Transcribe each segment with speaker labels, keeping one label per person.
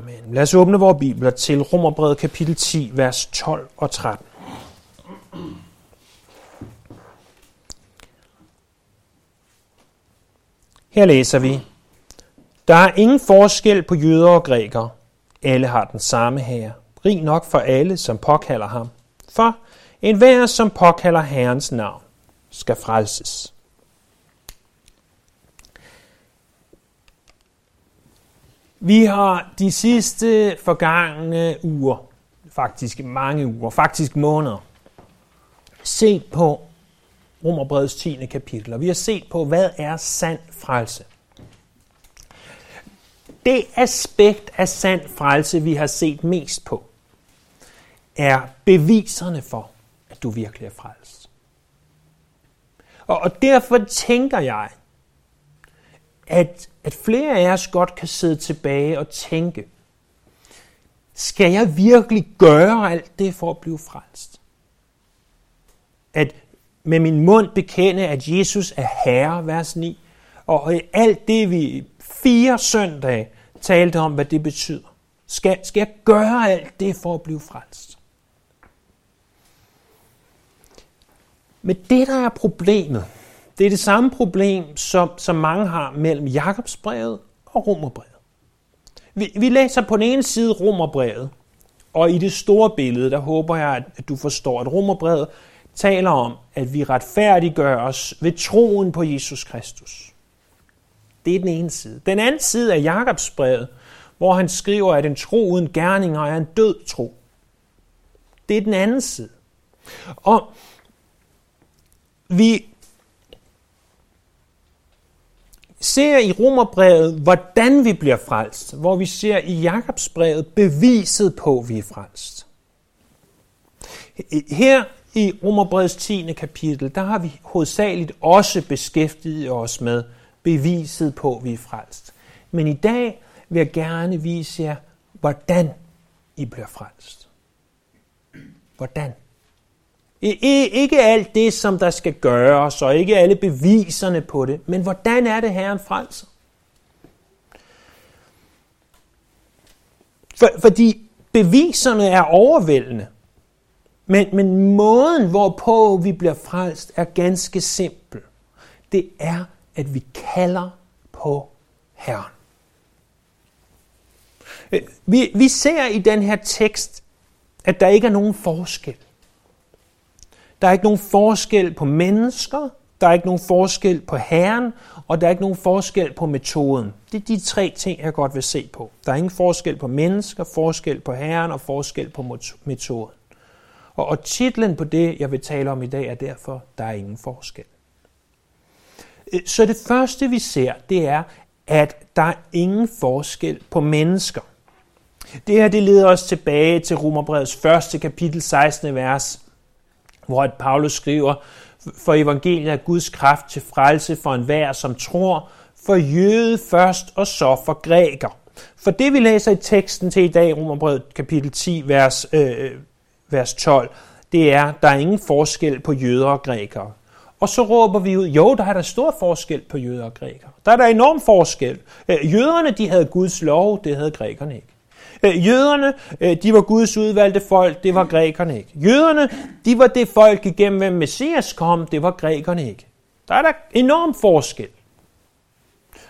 Speaker 1: Amen. Lad os åbne vores bibler til Romerbrevet kapitel 10, vers 12 og 13. Her læser vi, Der er ingen forskel på jøder og grækere. Alle har den samme herre. Rig nok for alle, som påkalder ham. For enhver, som påkalder Herrens navn, skal frelses. Vi har de sidste forgangne uger, faktisk mange uger, faktisk måneder, set på Romerbrevets 10. kapitel, og vi har set på, hvad er sand frelse. Det aspekt af sand frelse, vi har set mest på, er beviserne for, at du virkelig er frelst. Og, og derfor tænker jeg, at, at flere af os godt kan sidde tilbage og tænke, skal jeg virkelig gøre alt det for at blive frelst? At med min mund bekende, at Jesus er Herre, vers 9, og alt det, vi fire søndage talte om, hvad det betyder. Skal, skal jeg gøre alt det for at blive frelst? Men det, der er problemet, det er det samme problem, som, som mange har mellem Jakobsbrevet og Romerbrevet. Vi, vi læser på den ene side Romerbrevet, og i det store billede, der håber jeg, at du forstår, at Romerbrevet taler om, at vi retfærdiggør os ved troen på Jesus Kristus. Det er den ene side. Den anden side er Jakobsbrevet, hvor han skriver, at en tro uden gerninger er en død tro. Det er den anden side. Og vi ser i Romerbrevet, hvordan vi bliver frelst, hvor vi ser i Jakobsbrevet beviset på, at vi er frelst. Her i Romerbrevets 10. kapitel, der har vi hovedsageligt også beskæftiget os med beviset på, at vi er frelst. Men i dag vil jeg gerne vise jer, hvordan I bliver frelst. Hvordan? Ikke alt det, som der skal gøres, og ikke alle beviserne på det, men hvordan er det, Herren frelser? For, fordi beviserne er overvældende. Men, men måden, hvorpå vi bliver frelst, er ganske simpel. Det er, at vi kalder på Herren. Øh, vi, vi ser i den her tekst, at der ikke er nogen forskel. Der er ikke nogen forskel på mennesker, der er ikke nogen forskel på Herren, og der er ikke nogen forskel på metoden. Det er de tre ting, jeg godt vil se på. Der er ingen forskel på mennesker, forskel på Herren og forskel på metoden. Og, og titlen på det, jeg vil tale om i dag, er derfor, der er ingen forskel. Øh, så det første, vi ser, det er, at der er ingen forskel på mennesker. Det her det leder os tilbage til Romerbrevets første kapitel 16. vers, hvor at Paulus skriver, for evangeliet er Guds kraft til frelse for enhver, som tror, for jøde først og så for græker. For det vi læser i teksten til i dag, Romerbrevet kapitel 10, vers, øh, vers 12, det er, der er ingen forskel på jøder og grækere. Og så råber vi ud, jo, der er der stor forskel på jøder og grækere. Der er der enorm forskel. Øh, jøderne, de havde Guds lov, det havde grækerne ikke. Øh, jøderne, øh, de var Guds udvalgte folk, det var grækerne ikke. Jøderne, de var det folk, igennem hvem Messias kom, det var grækerne ikke. Der er der enorm forskel.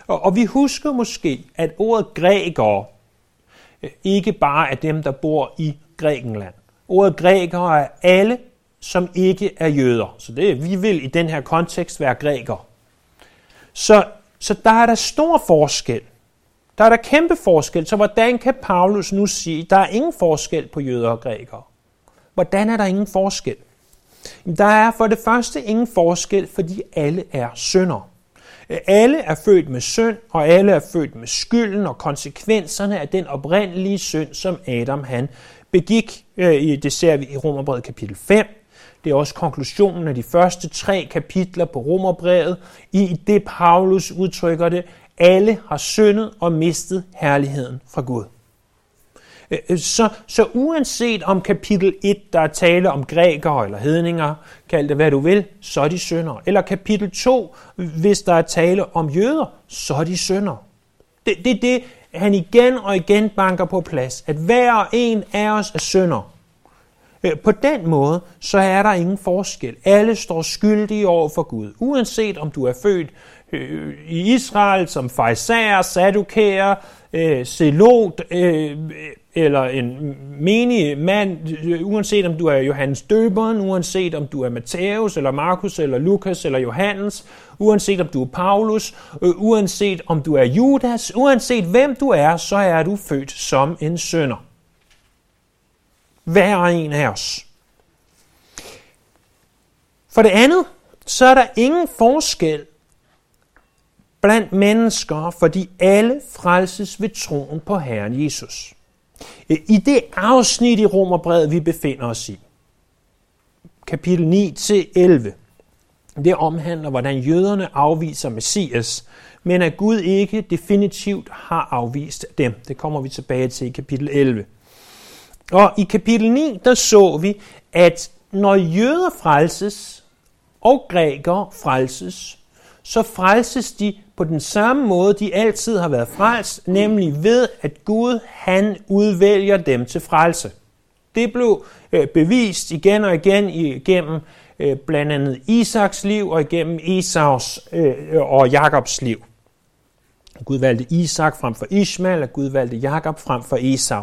Speaker 1: Og, og vi husker måske, at ordet grækere øh, ikke bare er dem, der bor i Grækenland. Ordet grækere er alle, som ikke er jøder. Så det, vi vil i den her kontekst være grækere. Så, så der er der stor forskel. Der er der kæmpe forskel. Så hvordan kan Paulus nu sige, der er ingen forskel på jøder og grækere? Hvordan er der ingen forskel? Der er for det første ingen forskel, fordi alle er synder. Alle er født med synd, og alle er født med skylden og konsekvenserne af den oprindelige synd, som Adam han begik. Øh, det ser vi i Romerbrevet kapitel 5. Det er også konklusionen af de første tre kapitler på Romerbrevet, i det Paulus udtrykker det, alle har syndet og mistet herligheden fra Gud. Øh, øh, så, så uanset om kapitel 1, der er tale om grækere eller hedninger, kald det hvad du vil, så er de syndere. Eller kapitel 2, hvis der er tale om jøder, så er de syndere. Det er det, det, han igen og igen banker på plads, at hver og en af os er sønder. Øh, på den måde, så er der ingen forskel. Alle står skyldige over for Gud, uanset om du er født øh, i Israel som fejsager, sadukærer, øh, selot, øh, eller en menig mand, øh, uanset om du er Johannes Døberen, uanset om du er Matthæus, eller Markus, eller Lukas, eller Johannes, uanset om du er Paulus, øh, uanset om du er Judas, uanset hvem du er, så er du født som en sønder. Hver en af os. For det andet, så er der ingen forskel blandt mennesker, fordi alle frelses ved troen på Herren Jesus. I det afsnit i Romerbrevet, vi befinder os i, kapitel 9-11, det omhandler, hvordan jøderne afviser Messias, men at Gud ikke definitivt har afvist dem. Det kommer vi tilbage til i kapitel 11. Og i kapitel 9, der så vi, at når jøder frelses og grækere frelses, så frelses de på den samme måde, de altid har været frelst, nemlig ved, at Gud han udvælger dem til frelse. Det blev øh, bevist igen og igen igennem øh, blandt andet Isaks liv og igennem Esaus øh, og Jakobs liv. Gud valgte Isak frem for Ishmael, og Gud valgte Jakob frem for Esau.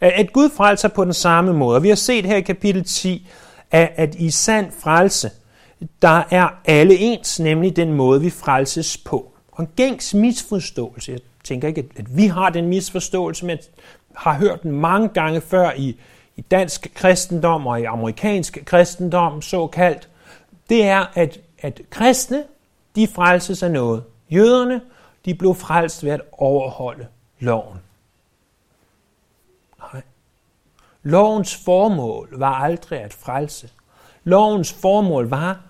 Speaker 1: At Gud frelser på den samme måde. Vi har set her i kapitel 10, at i sand frelse, der er alle ens, nemlig den måde, vi frelses på. Og en gængs misforståelse, jeg tænker ikke, at vi har den misforståelse, men jeg har hørt den mange gange før i, i dansk kristendom og i amerikansk kristendom såkaldt, det er, at, at kristne, de frelses af noget. Jøderne, de blev frelst ved at overholde loven. Nej. Lovens formål var aldrig at frelse. Lovens formål var,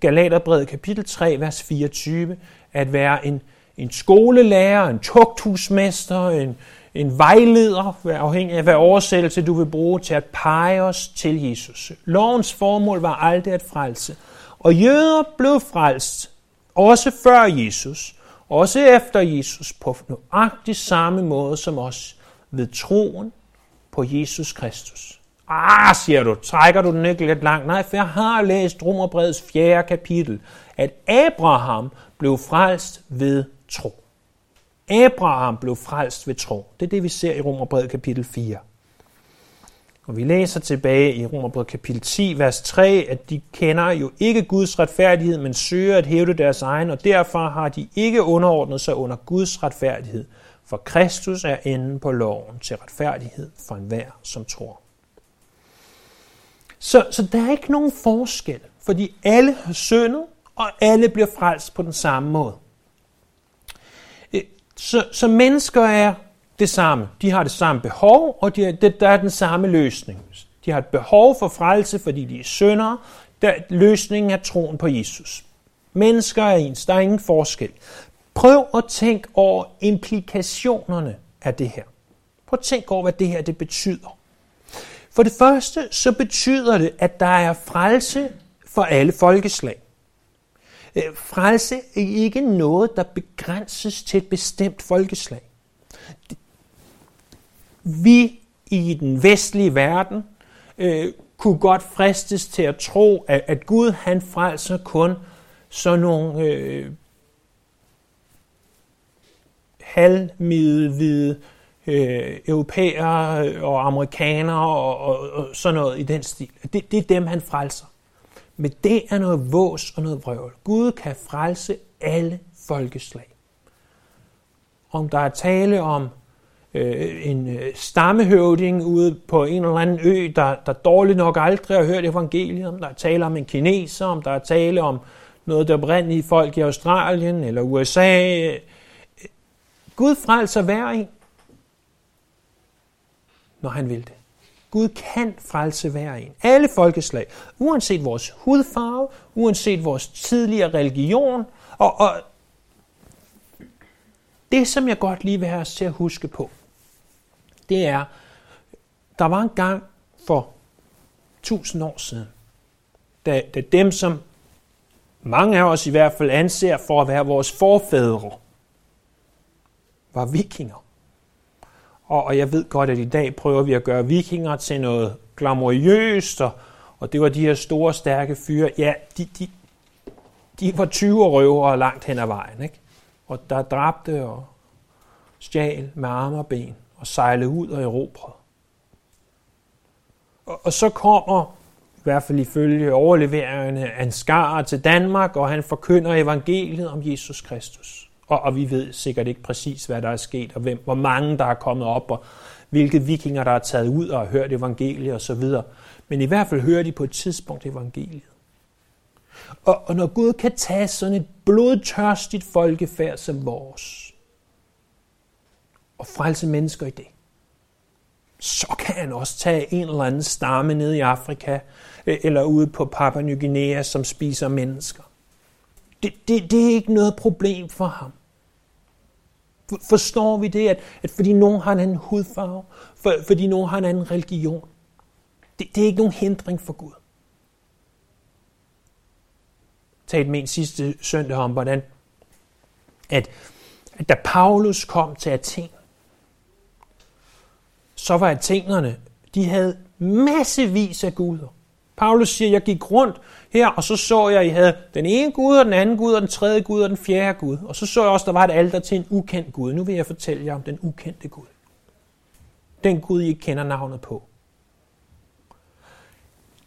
Speaker 1: Galaterbrevet kapitel 3, vers 24, at være en, en skolelærer, en tugthusmester, en, en vejleder, afhængig af hvad oversættelse du vil bruge, til at pege os til Jesus. Lovens formål var aldrig at frelse. Og jøder blev frelst, også før Jesus, også efter Jesus, på nøjagtig samme måde som os, ved troen på Jesus Kristus. Ah, siger du, trækker du den ikke lidt langt? Nej, for jeg har læst Romerbreds fjerde kapitel, at Abraham blev frelst ved tro. Abraham blev frelst ved tro. Det er det, vi ser i Romerbrevet kapitel 4. Og vi læser tilbage i Romerbrevet kapitel 10, vers 3, at de kender jo ikke Guds retfærdighed, men søger at hævde deres egen, og derfor har de ikke underordnet sig under Guds retfærdighed. For Kristus er enden på loven til retfærdighed for enhver, som tror. Så, så der er ikke nogen forskel, fordi alle har syndet, og alle bliver frelst på den samme måde. Øh, så, så mennesker er det samme. De har det samme behov, og de, det, der er den samme løsning. De har et behov for frelse, fordi de er syndere. Der, løsningen er troen på Jesus. Mennesker er ens. Der er ingen forskel. Prøv at tænke over implikationerne af det her. Prøv at tænke over, hvad det her det betyder. For det første, så betyder det, at der er frelse for alle folkeslag. Øh, frelse er ikke noget, der begrænses til et bestemt folkeslag. Vi i den vestlige verden øh, kunne godt fristes til at tro, at, at Gud han frelser kun sådan nogle øh, halvmiddelhvide øh, europæere og amerikanere og, og, og sådan noget i den stil. Det, det er dem, han frelser. Men det er noget vås og noget vrøvl. Gud kan frelse alle folkeslag. Om der er tale om øh, en øh, stammehøvding ude på en eller anden ø, der, der dårligt nok aldrig har hørt evangeliet, om der er tale om en kineser, om der er tale om noget, der oprindelige folk i Australien eller USA. Gud frelser hver en, når han vil det. Gud kan frelse hver en. Alle folkeslag, uanset vores hudfarve, uanset vores tidligere religion. Og, og det, som jeg godt lige vil have os til at huske på, det er, der var en gang for tusind år siden, da, da dem, som mange af os i hvert fald anser for at være vores forfædre, var vikinger. Og, og jeg ved godt, at i dag prøver vi at gøre vikinger til noget glamourøst, og, og det var de her store, stærke fyre. Ja, de, de, de var 20 røvere langt hen ad vejen, ikke? Og der dræbte og stjal med arme og ben og sejlede ud og erobrede. Og, og så kommer, i hvert fald ifølge overleveringerne, Ansgar til Danmark, og han forkynder evangeliet om Jesus Kristus. Og, og vi ved sikkert ikke præcis, hvad der er sket, og hvem, hvor mange der er kommet op, og hvilke vikinger, der er taget ud og har hørt evangeliet osv. Men i hvert fald hører de på et tidspunkt evangeliet. Og, og når Gud kan tage sådan et blodtørstigt folkefærd som vores, og frelse mennesker i det, så kan han også tage en eller anden stamme ned i Afrika, øh, eller ude på Papua Ny Guinea, som spiser mennesker. Det, det, det er ikke noget problem for ham. Forstår vi det, at, at fordi nogen har en anden hudfarve, for, fordi nogen har en anden religion, det, det er ikke nogen hindring for Gud. Talte med en sidste søndag om, hvordan at, at da Paulus kom til Athen, så var athenerne, de havde massevis af guder. Paulus siger, jeg gik rundt her, og så så jeg, at I havde den ene gud, og den anden gud, og den tredje gud, og den fjerde gud. Og så så jeg også, at der var et alter til en ukendt gud. Nu vil jeg fortælle jer om den ukendte gud. Den gud, I ikke kender navnet på.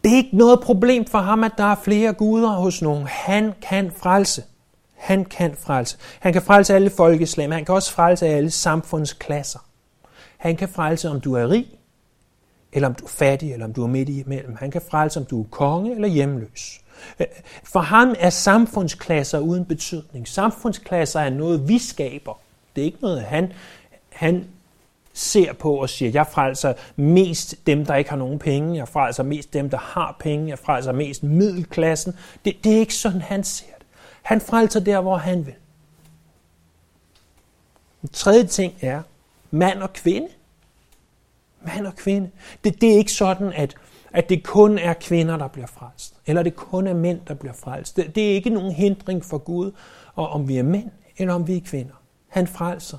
Speaker 1: Det er ikke noget problem for ham, at der er flere guder hos nogen. Han kan frelse. Han kan frelse. Han kan frelse alle folkeslag, men han kan også frelse alle samfundsklasser. Han kan frelse, om du er rig, eller om du er fattig, eller om du er midt imellem. Han kan frelse, om du er konge eller hjemløs. Øh, for ham er samfundsklasser uden betydning. Samfundsklasser er noget, vi skaber. Det er ikke noget, han, han ser på og siger, jeg frelser mest dem, der ikke har nogen penge, jeg frelser mest dem, der har penge, jeg frelser mest middelklassen. Det, det er ikke sådan, han ser det. Han frelser der, hvor han vil. Den tredje ting er mand og kvinde. Mand og kvinde. Det, det er ikke sådan, at, at det kun er kvinder, der bliver frelst. Eller det kun er mænd, der bliver frelst. Det, det er ikke nogen hindring for Gud, og om vi er mænd, eller om vi er kvinder. Han frelser.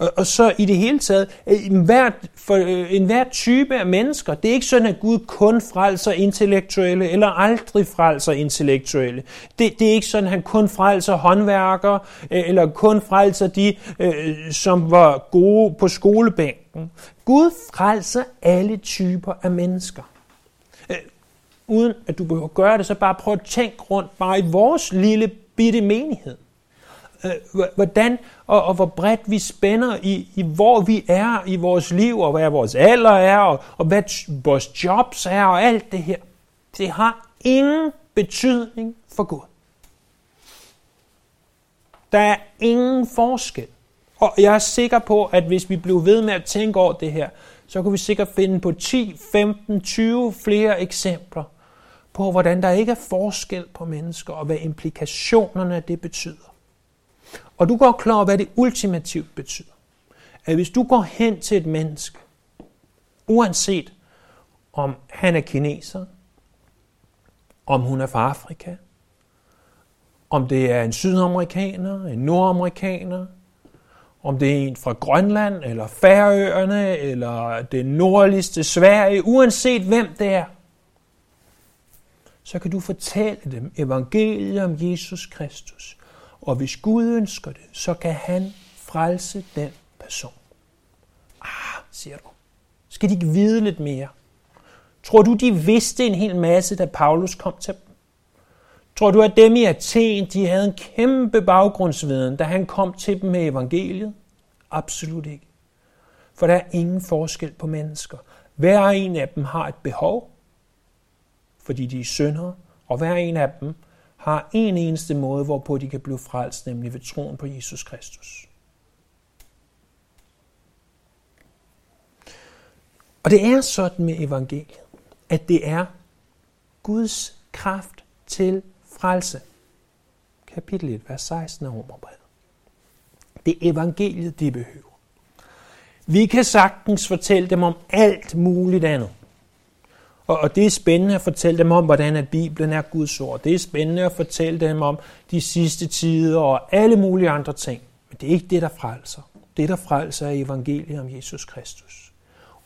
Speaker 1: Og, og så i det hele taget, øh, enhver, for øh, enhver en type af mennesker, det er ikke sådan, at Gud kun frelser intellektuelle, eller aldrig frelser intellektuelle. Det, det er ikke sådan, at han kun frelser håndværkere, øh, eller kun frelser de, som var gode på skolebænken. Gud frelser alle typer af mennesker. Uden at du behøver at gøre det, så bare prøv at tænke rundt bare i vores lille bitte menighed øh, hvordan og, og hvor bredt vi spænder i, i, hvor vi er i vores liv, og hvad vores alder er, og, og hvad vores jobs er, og alt det her. Det har ingen betydning for Gud. Der er ingen forskel. Og jeg er sikker på, at hvis vi blev ved med at tænke over det her, så kan vi sikkert finde på 10, 15, 20 flere eksempler på, hvordan der ikke er forskel på mennesker, og hvad implikationerne af det betyder. Og du går klar over, hvad det ultimativt betyder. At hvis du går hen til et menneske, uanset om han er kineser, om hun er fra Afrika, om det er en sydamerikaner, en nordamerikaner, om det er en fra Grønland, eller Færøerne, eller det nordligste Sverige, uanset hvem det er, så kan du fortælle dem evangeliet om Jesus Kristus. Og hvis Gud ønsker det, så kan han frelse den person. Ah, siger du. Skal de ikke vide lidt mere? Tror du, de vidste en hel masse, da Paulus kom til dem? Tror du, at dem i Athen, de havde en kæmpe baggrundsviden, da han kom til dem med evangeliet? Absolut ikke. For der er ingen forskel på mennesker. Hver en af dem har et behov, fordi de er syndere, og hver en af dem har en eneste måde, hvorpå de kan blive frelst, nemlig ved troen på Jesus Kristus. Og det er sådan med evangeliet, at det er Guds kraft til frelse. Kapitel 1, vers 16 af Romerbrevet. Det er evangeliet, de behøver. Vi kan sagtens fortælle dem om alt muligt andet. Og, og det er spændende at fortælle dem om, hvordan at Bibelen er Guds ord. Det er spændende at fortælle dem om de sidste tider og alle mulige andre ting. Men det er ikke det, der frelser. Det, der frelser er evangeliet om Jesus Kristus.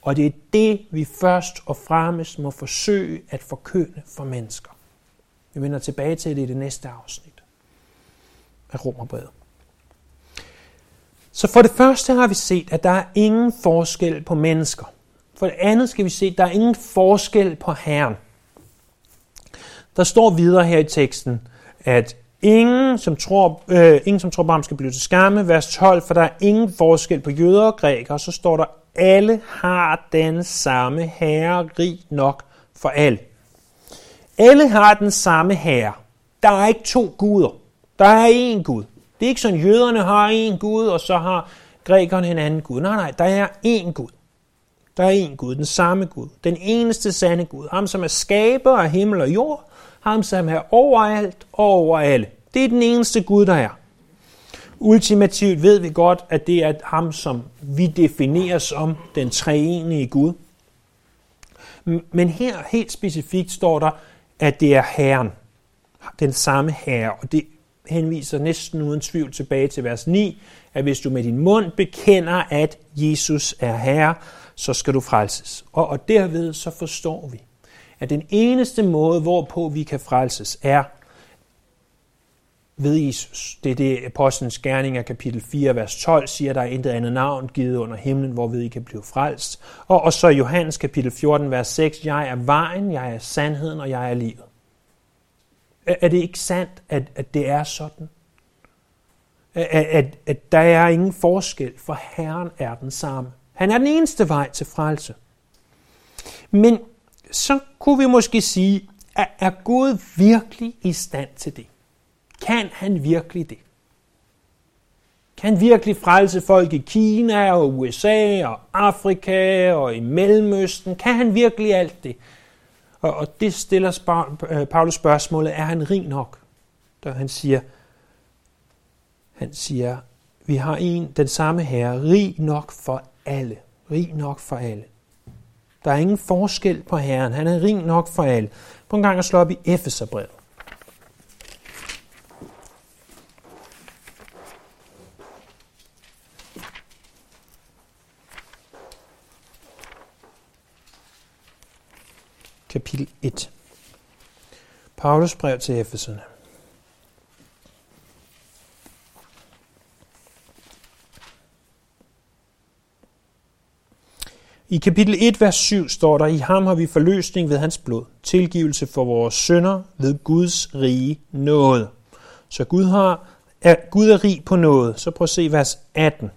Speaker 1: Og det er det, vi først og fremmest må forsøge at forkynde for mennesker. Vi vender tilbage til det i det næste afsnit af Romerbrevet. Så for det første har vi set, at der er ingen forskel på mennesker. For det andet skal vi se, at der er ingen forskel på Herren. Der står videre her i teksten, at ingen, som tror, øh, ingen, som tror på ham, skal blive til skamme. Vers 12, for der er ingen forskel på jøder og grækere. Så står der, alle har den samme herre, rig nok for alle. Alle har den samme herre. Der er ikke to guder. Der er én Gud. Det er ikke sådan, jøderne har én Gud, og så har grækerne en anden Gud. Nej, nej, der er én Gud. Der er én Gud, den samme Gud. Den eneste sande Gud. Ham, som er skaber af himmel og jord. Ham, som er overalt og over alle. Det er den eneste Gud, der er. Ultimativt ved vi godt, at det er ham, som vi definerer som den treenige Gud. Men her helt specifikt står der, at det er Herren, den samme Herre, og det henviser næsten uden tvivl tilbage til vers 9, at hvis du med din mund bekender, at Jesus er Herre, så skal du frelses. Og, og derved så forstår vi, at den eneste måde, hvorpå vi kan frelses, er ved Jesus. Det er det, Apostlenes Gerninger kapitel 4, vers 12 siger, der er intet andet navn givet under himlen, hvorved I kan blive frelst. Og, og så Johannes kapitel 14, vers 6, jeg er vejen, jeg er sandheden, og jeg er livet. Er, er det ikke sandt, at, at det er sådan? At, at, at der er ingen forskel, for Herren er den samme. Han er den eneste vej til frelse. Men så kunne vi måske sige, at er Gud virkelig i stand til det? Kan han virkelig det? Kan han virkelig frelse folk i Kina og USA og Afrika og i Mellemøsten? Kan han virkelig alt det? Og, og det stiller spar, øh, Paulus spørgsmålet, er han rig nok? Da han siger, han siger, vi har en, den samme herre, rig nok for alle. Rig nok for alle. Der er ingen forskel på Herren. Han er rig nok for alle. På en gang at slå op i Efeserbrevet. kapitel 1. Paulus brev til Efeserne. I kapitel 1, vers 7 står der, I ham har vi forløsning ved hans blod, tilgivelse for vores synder ved Guds rige nåde. Så Gud, har, er, Gud er rig på noget. Så prøv at se vers 18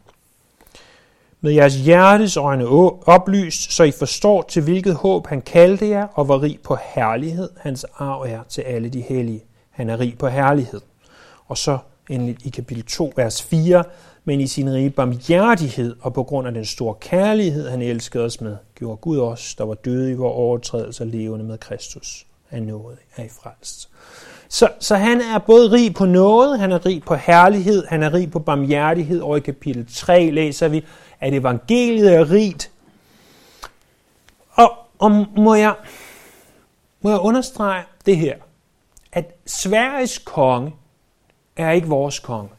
Speaker 1: med jeres hjertes øjne oplyst, så I forstår til hvilket håb han kaldte jer, og hvor rig på herlighed hans arv er til alle de hellige. Han er rig på herlighed. Og så endelig i kapitel 2, vers 4, men i sin rige barmhjertighed og på grund af den store kærlighed, han elskede os med, gjorde Gud os, der var døde i vores overtrædelser, levende med Kristus. Af noget er I frelst. Så, så han er både rig på noget, han er rig på herlighed, han er rig på barmhjertighed, og i kapitel 3 læser vi, at evangeliet er rigt. Og, og må, jeg, må jeg understrege det her, at Sveriges konge er ikke vores konge.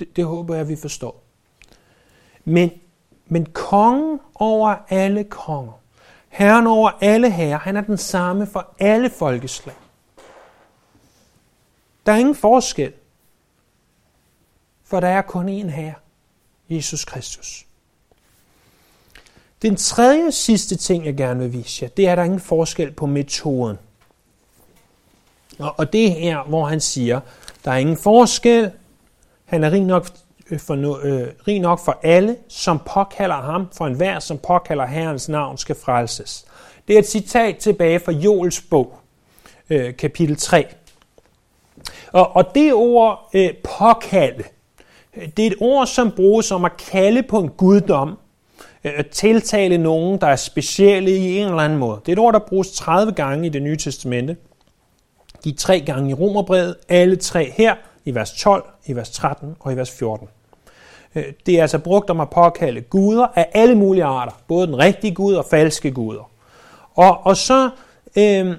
Speaker 1: Det, det håber jeg, vi forstår. Men, men kongen over alle konger, herren over alle herrer, han er den samme for alle folkeslag. Der er ingen forskel, for der er kun én herre. Jesus Kristus. Den tredje sidste ting, jeg gerne vil vise jer, det er, at der er ingen forskel på metoden. Og det er her, hvor han siger, der er ingen forskel, han er rig nok øh, for, øh, rig nok for alle, som påkalder ham, for enhver, som påkalder Herrens navn, skal frelses. Det er et citat tilbage fra Joels bog, øh, kapitel 3. Og, og det ord øh, påkalde, øh, det er et ord, som bruges om at kalde på en guddom, øh, at tiltale nogen, der er specielle i en eller anden måde. Det er et ord, der bruges 30 gange i det nye testamente. De tre gange i Romerbrevet, alle tre her, i vers 12, i vers 13 og i vers 14. Øh, det er altså brugt om at påkalde guder af alle mulige arter, både den rigtige gud og falske guder. Og, og så øh,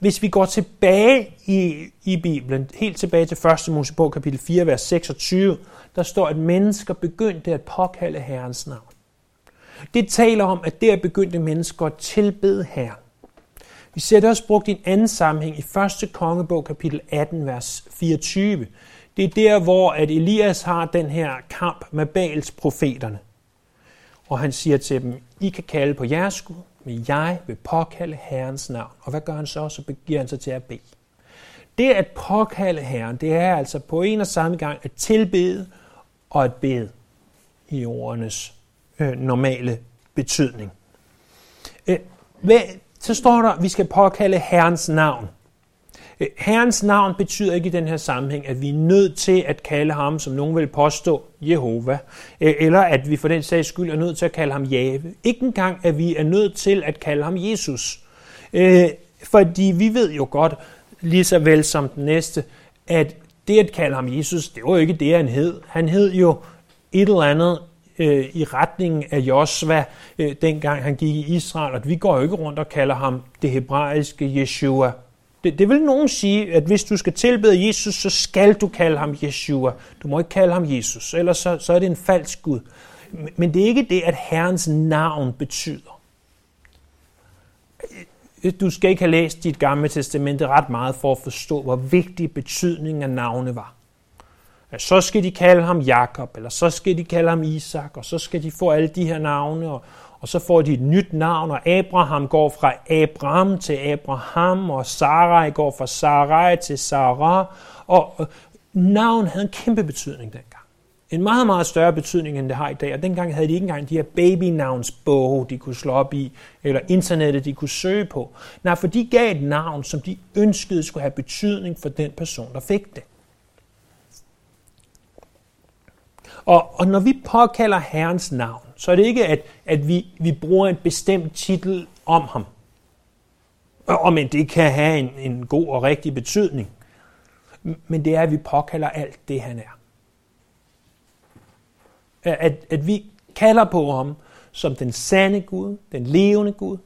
Speaker 1: hvis vi går tilbage i, i Bibelen, helt tilbage til 1. Mosebog kapitel 4, vers 26, der står, at mennesker begyndte at påkalde Herrens navn. Det taler om, at der begyndte mennesker at tilbede Herren. Vi ser det også brugt i en anden sammenhæng i 1. kongebog kapitel 18, vers 24. Det er der, hvor at Elias har den her kamp med Bals profeterne. Og han siger til dem, I kan kalde på jeres Gud, men jeg vil påkalde Herrens navn. Og hvad gør han så? Så giver han sig til at bede. Det at påkalde Herren, det er altså på en og samme gang at tilbede og at bede i ordenes øh, normale betydning. Øh, hvad, så står der, at vi skal påkalde Herrens navn. Øh, Herrens navn betyder ikke i den her sammenhæng, at vi er nødt til at kalde ham, som nogen vil påstå, Jehova, eller at vi for den sags skyld er nødt til at kalde ham Jave. Ikke engang, at vi er nødt til at kalde ham Jesus. Fordi vi ved jo godt, lige så vel som den næste, at det at kalde ham Jesus, det var jo ikke det, han hed. Han hed jo et eller andet øh, i retningen af Josva, øh, dengang han gik i Israel, at vi går jo ikke rundt og kalder ham det hebraiske Yeshua. Det, det vil nogen sige, at hvis du skal tilbede Jesus, så skal du kalde ham Yeshua. Du må ikke kalde ham Jesus, ellers så, så er det en falsk Gud. Men det er ikke det, at Herrens navn betyder. Du skal ikke have læst dit gamle testamente ret meget for at forstå, hvor vigtig betydningen af navne var. Så skal de kalde ham Jakob, eller så skal de kalde ham Isak, og så skal de få alle de her navne, og, og så får de et nyt navn, og Abraham går fra Abraham til Abraham, og Sarai går fra Sarai til Sarah, og navn havde en kæmpe betydning dengang. En meget, meget større betydning, end det har i dag. Og dengang havde de ikke engang de her babynavnsbog, de kunne slå op i, eller internettet, de kunne søge på. Nej, for de gav et navn, som de ønskede skulle have betydning for den person, der fik det. Og, og når vi påkalder Herrens navn, så er det ikke, at, at vi, vi bruger en bestemt titel om ham. Og men det kan have en, en god og rigtig betydning. Men det er, at vi påkalder alt det, han er. At, at vi kalder på ham som den sande Gud, den levende Gud,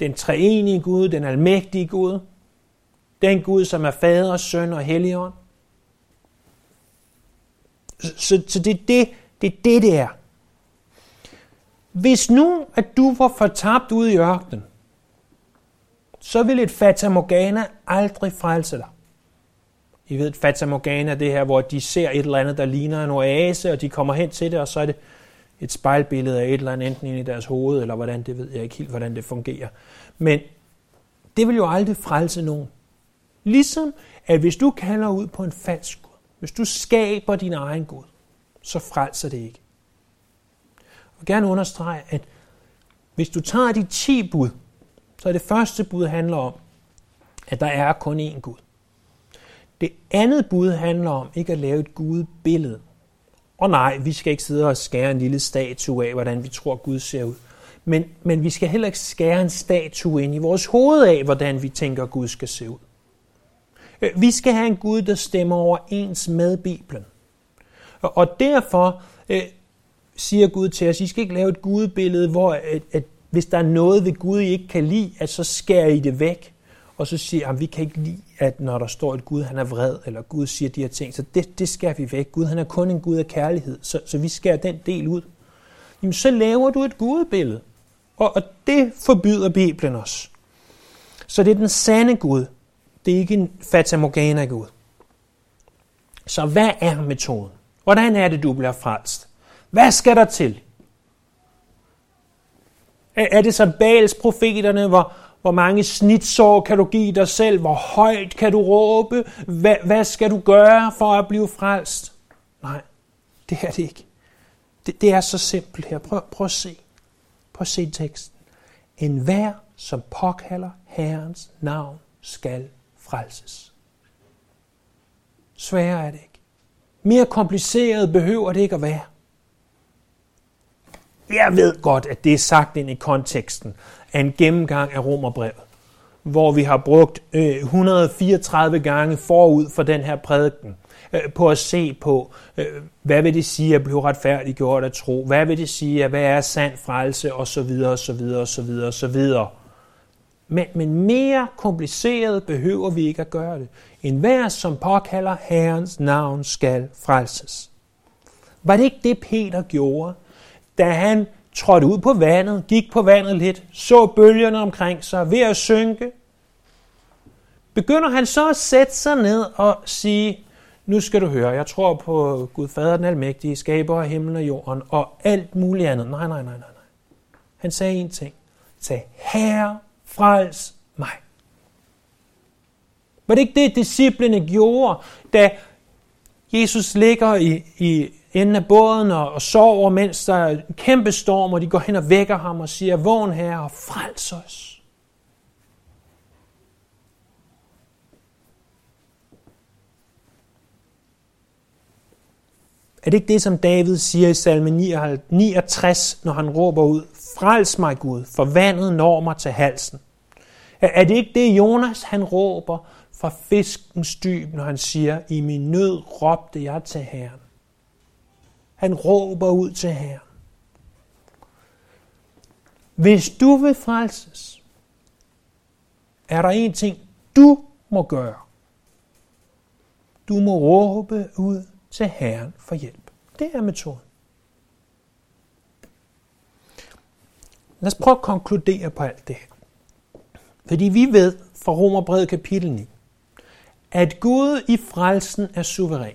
Speaker 1: den treenige Gud, den almægtige Gud, den Gud, som er fader, søn og helligånd. Så, så det, er det, det er det, det er. Hvis nu, at du var fortabt ude i ørkenen, så vil et Fata Morgana aldrig frelse dig. I ved, Fata Morgana det her, hvor de ser et eller andet, der ligner en oase, og de kommer hen til det, og så er det et spejlbillede af et eller andet, enten ind i deres hoved, eller hvordan, det ved jeg ikke helt, hvordan det fungerer. Men det vil jo aldrig frelse nogen. Ligesom, at hvis du kalder ud på en falsk hvis du skaber din egen Gud, så frelser det ikke. Jeg vil gerne understrege, at hvis du tager de 10 bud, så er det første bud handler om, at der er kun én Gud. Det andet bud handler om ikke at lave et gudbillede. Og nej, vi skal ikke sidde og skære en lille statue af, hvordan vi tror Gud ser ud. Men, men vi skal heller ikke skære en statue ind i vores hoved af, hvordan vi tænker Gud skal se ud. Vi skal have en Gud, der stemmer overens med Bibelen. Og derfor øh, siger Gud til os, I skal ikke lave et gudbillede, hvor at, at hvis der er noget ved Gud, I ikke kan lide, at så skærer I det væk. Og så siger han, vi kan ikke lide, at når der står, at Gud han er vred, eller Gud siger de her ting, så det, det skærer vi væk. Gud han er kun en Gud af kærlighed, så, så vi skærer den del ud. Jamen så laver du et gudbillede. Og, og det forbyder Bibelen os. Så det er den sande Gud. Det er ikke en fatamorgana Gud. Så hvad er metoden? Hvordan er det, du bliver frelst? Hvad skal der til? Er det så Bals profeterne, hvor, hvor mange snitsår kan du give dig selv? Hvor højt kan du råbe? Hvad, hvad skal du gøre for at blive frelst? Nej, det er det ikke. Det, det er så simpelt her. Prøv, prøv at se. Prøv at se teksten. En hver, som påkalder Herrens navn, skal frelses. Sværere er det ikke. Mere kompliceret behøver det ikke at være. Jeg ved godt, at det er sagt ind i konteksten af en gennemgang af Romerbrevet, hvor vi har brugt øh, 134 gange forud for den her prædiken øh, på at se på, øh, hvad vil det sige at blive retfærdiggjort at tro, hvad vil det sige, at hvad er sand frelse, og så videre, og så men, men mere kompliceret behøver vi ikke at gøre det. En hver, som påkalder Herrens navn, skal frelses. Var det ikke det, Peter gjorde, da han trådte ud på vandet, gik på vandet lidt, så bølgerne omkring sig ved at synke? Begynder han så at sætte sig ned og sige, nu skal du høre, jeg tror på Gud Fader den Almægtige, skaber af himlen og jorden og alt muligt andet. Nej, nej, nej, nej. Han sagde en ting. Han Herre, frels mig. Var det ikke det, disciplene gjorde, da Jesus ligger i, i enden af båden og, og sover, mens der er en kæmpe storm, og de går hen og vækker ham og siger, vågn her og frels os. Er det ikke det, som David siger i salme 69, når han råber ud, frels mig Gud, for vandet når mig til halsen? Er det ikke det, Jonas han råber fra fiskens dyb, når han siger, i min nød råbte jeg til Herren? Han råber ud til Herren. Hvis du vil frelses, er der en ting, du må gøre. Du må råbe ud til Herren for hjælp. Det er metoden. Lad os prøve at konkludere på alt det her. Fordi vi ved fra Romerbrevet kapitel 9, at Gud i frelsen er suveræn.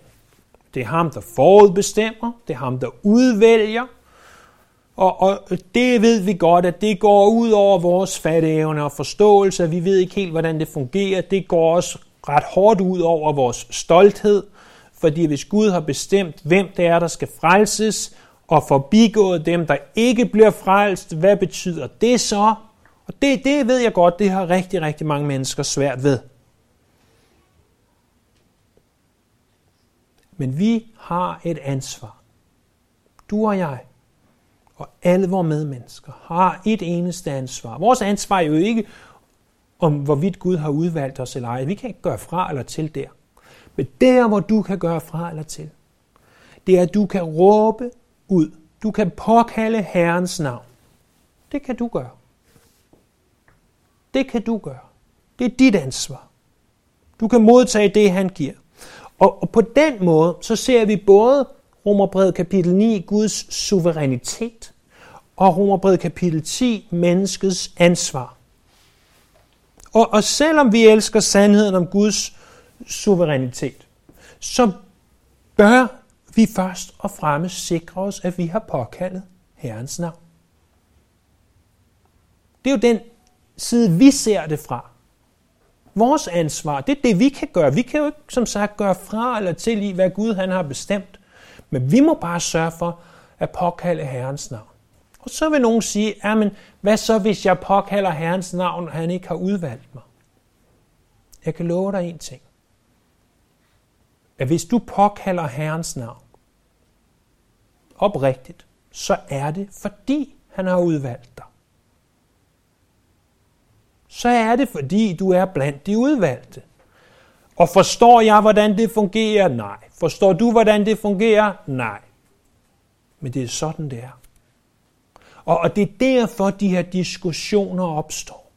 Speaker 1: Det er ham, der forudbestemmer, det er ham, der udvælger, og, og det ved vi godt, at det går ud over vores fatteevne og forståelse. Vi ved ikke helt, hvordan det fungerer. Det går også ret hårdt ud over vores stolthed fordi hvis Gud har bestemt, hvem det er, der skal frelses, og forbigået dem, der ikke bliver frelst, hvad betyder det så? Og det, det ved jeg godt, det har rigtig, rigtig mange mennesker svært ved. Men vi har et ansvar. Du og jeg, og alle vores medmennesker, har et eneste ansvar. Vores ansvar er jo ikke, om hvorvidt Gud har udvalgt os eller ej. Vi kan ikke gøre fra eller til der. Men der, hvor du kan gøre fra eller til, det er, at du kan råbe ud. Du kan påkalde Herrens navn. Det kan du gøre. Det kan du gøre. Det er dit ansvar. Du kan modtage det, han giver. Og, og på den måde, så ser vi både Romerbrevet kapitel 9, Guds suverænitet, og Romerbrevet kapitel 10, menneskets ansvar. Og, og selvom vi elsker sandheden om Guds suverænitet, så bør vi først og fremmest sikrer os, at vi har påkaldet Herrens navn. Det er jo den side, vi ser det fra. Vores ansvar, det er det, vi kan gøre. Vi kan jo ikke, som sagt, gøre fra eller til i, hvad Gud han har bestemt. Men vi må bare sørge for at påkalde Herrens navn. Og så vil nogen sige, men hvad så, hvis jeg påkalder Herrens navn, og han ikke har udvalgt mig? Jeg kan love dig en ting at hvis du påkalder Herrens navn oprigtigt, så er det fordi han har udvalgt dig. Så er det fordi du er blandt de udvalgte. Og forstår jeg, hvordan det fungerer? Nej. Forstår du, hvordan det fungerer? Nej. Men det er sådan, det er. Og, og det er derfor, de her diskussioner opstår.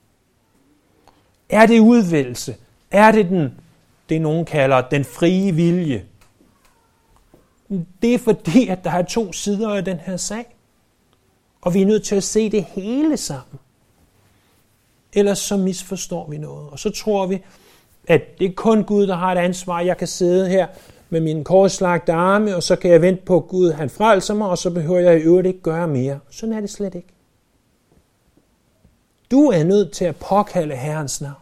Speaker 1: Er det udvælgelse? Er det den det, nogen kalder den frie vilje. Det er fordi, at der er to sider af den her sag. Og vi er nødt til at se det hele sammen. Ellers så misforstår vi noget. Og så tror vi, at det er kun Gud, der har et ansvar. Jeg kan sidde her med min korslagte arme, og så kan jeg vente på, at Gud han frelser mig, og så behøver jeg i øvrigt ikke gøre mere. Sådan er det slet ikke. Du er nødt til at påkalde Herrens navn.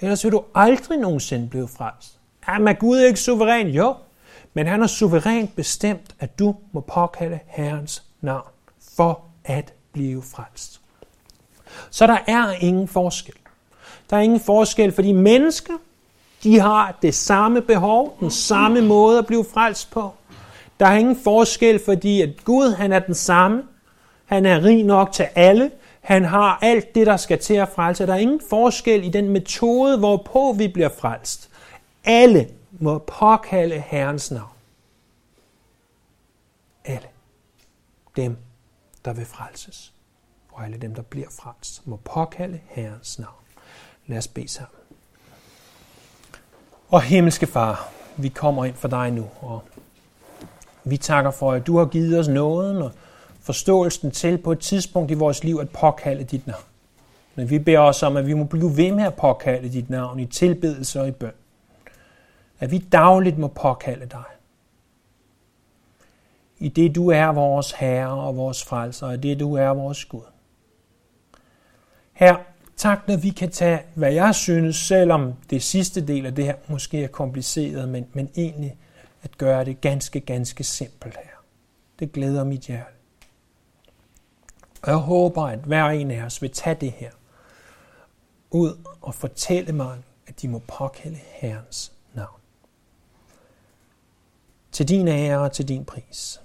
Speaker 1: Ellers vil du aldrig nogensinde blive frelst. Jamen, er Gud ikke suveræn? Jo, men han har suverænt bestemt, at du må påkalde Herrens navn for at blive frelst. Så der er ingen forskel. Der er ingen forskel, fordi mennesker, de har det samme behov, den samme måde at blive frelst på. Der er ingen forskel, fordi at Gud, han er den samme. Han er rig nok til alle. Han har alt det, der skal til at frelse. Der er ingen forskel i den metode, hvorpå vi bliver frelst. Alle må påkalde Herrens navn. Alle. Dem, der vil frelses. og alle dem, der bliver frelst, må påkalde Herrens navn. Lad os bede sammen. Og himmelske far, vi kommer ind for dig nu, og vi takker for, at du har givet os nåden og forståelsen til på et tidspunkt i vores liv at påkalde dit navn. Men vi beder os om, at vi må blive ved med at påkalde dit navn i tilbedelse og i bøn. At vi dagligt må påkalde dig. I det du er vores Herre og vores frelser, og det du er vores Gud. Her, tak når vi kan tage, hvad jeg synes, selvom det sidste del af det her måske er kompliceret, men, men egentlig at gøre det ganske, ganske simpelt her. Det glæder mit hjerte. Og jeg håber, at hver en af os vil tage det her ud og fortælle mig, at de må påkalde Herrens. Til din ære og til din pris.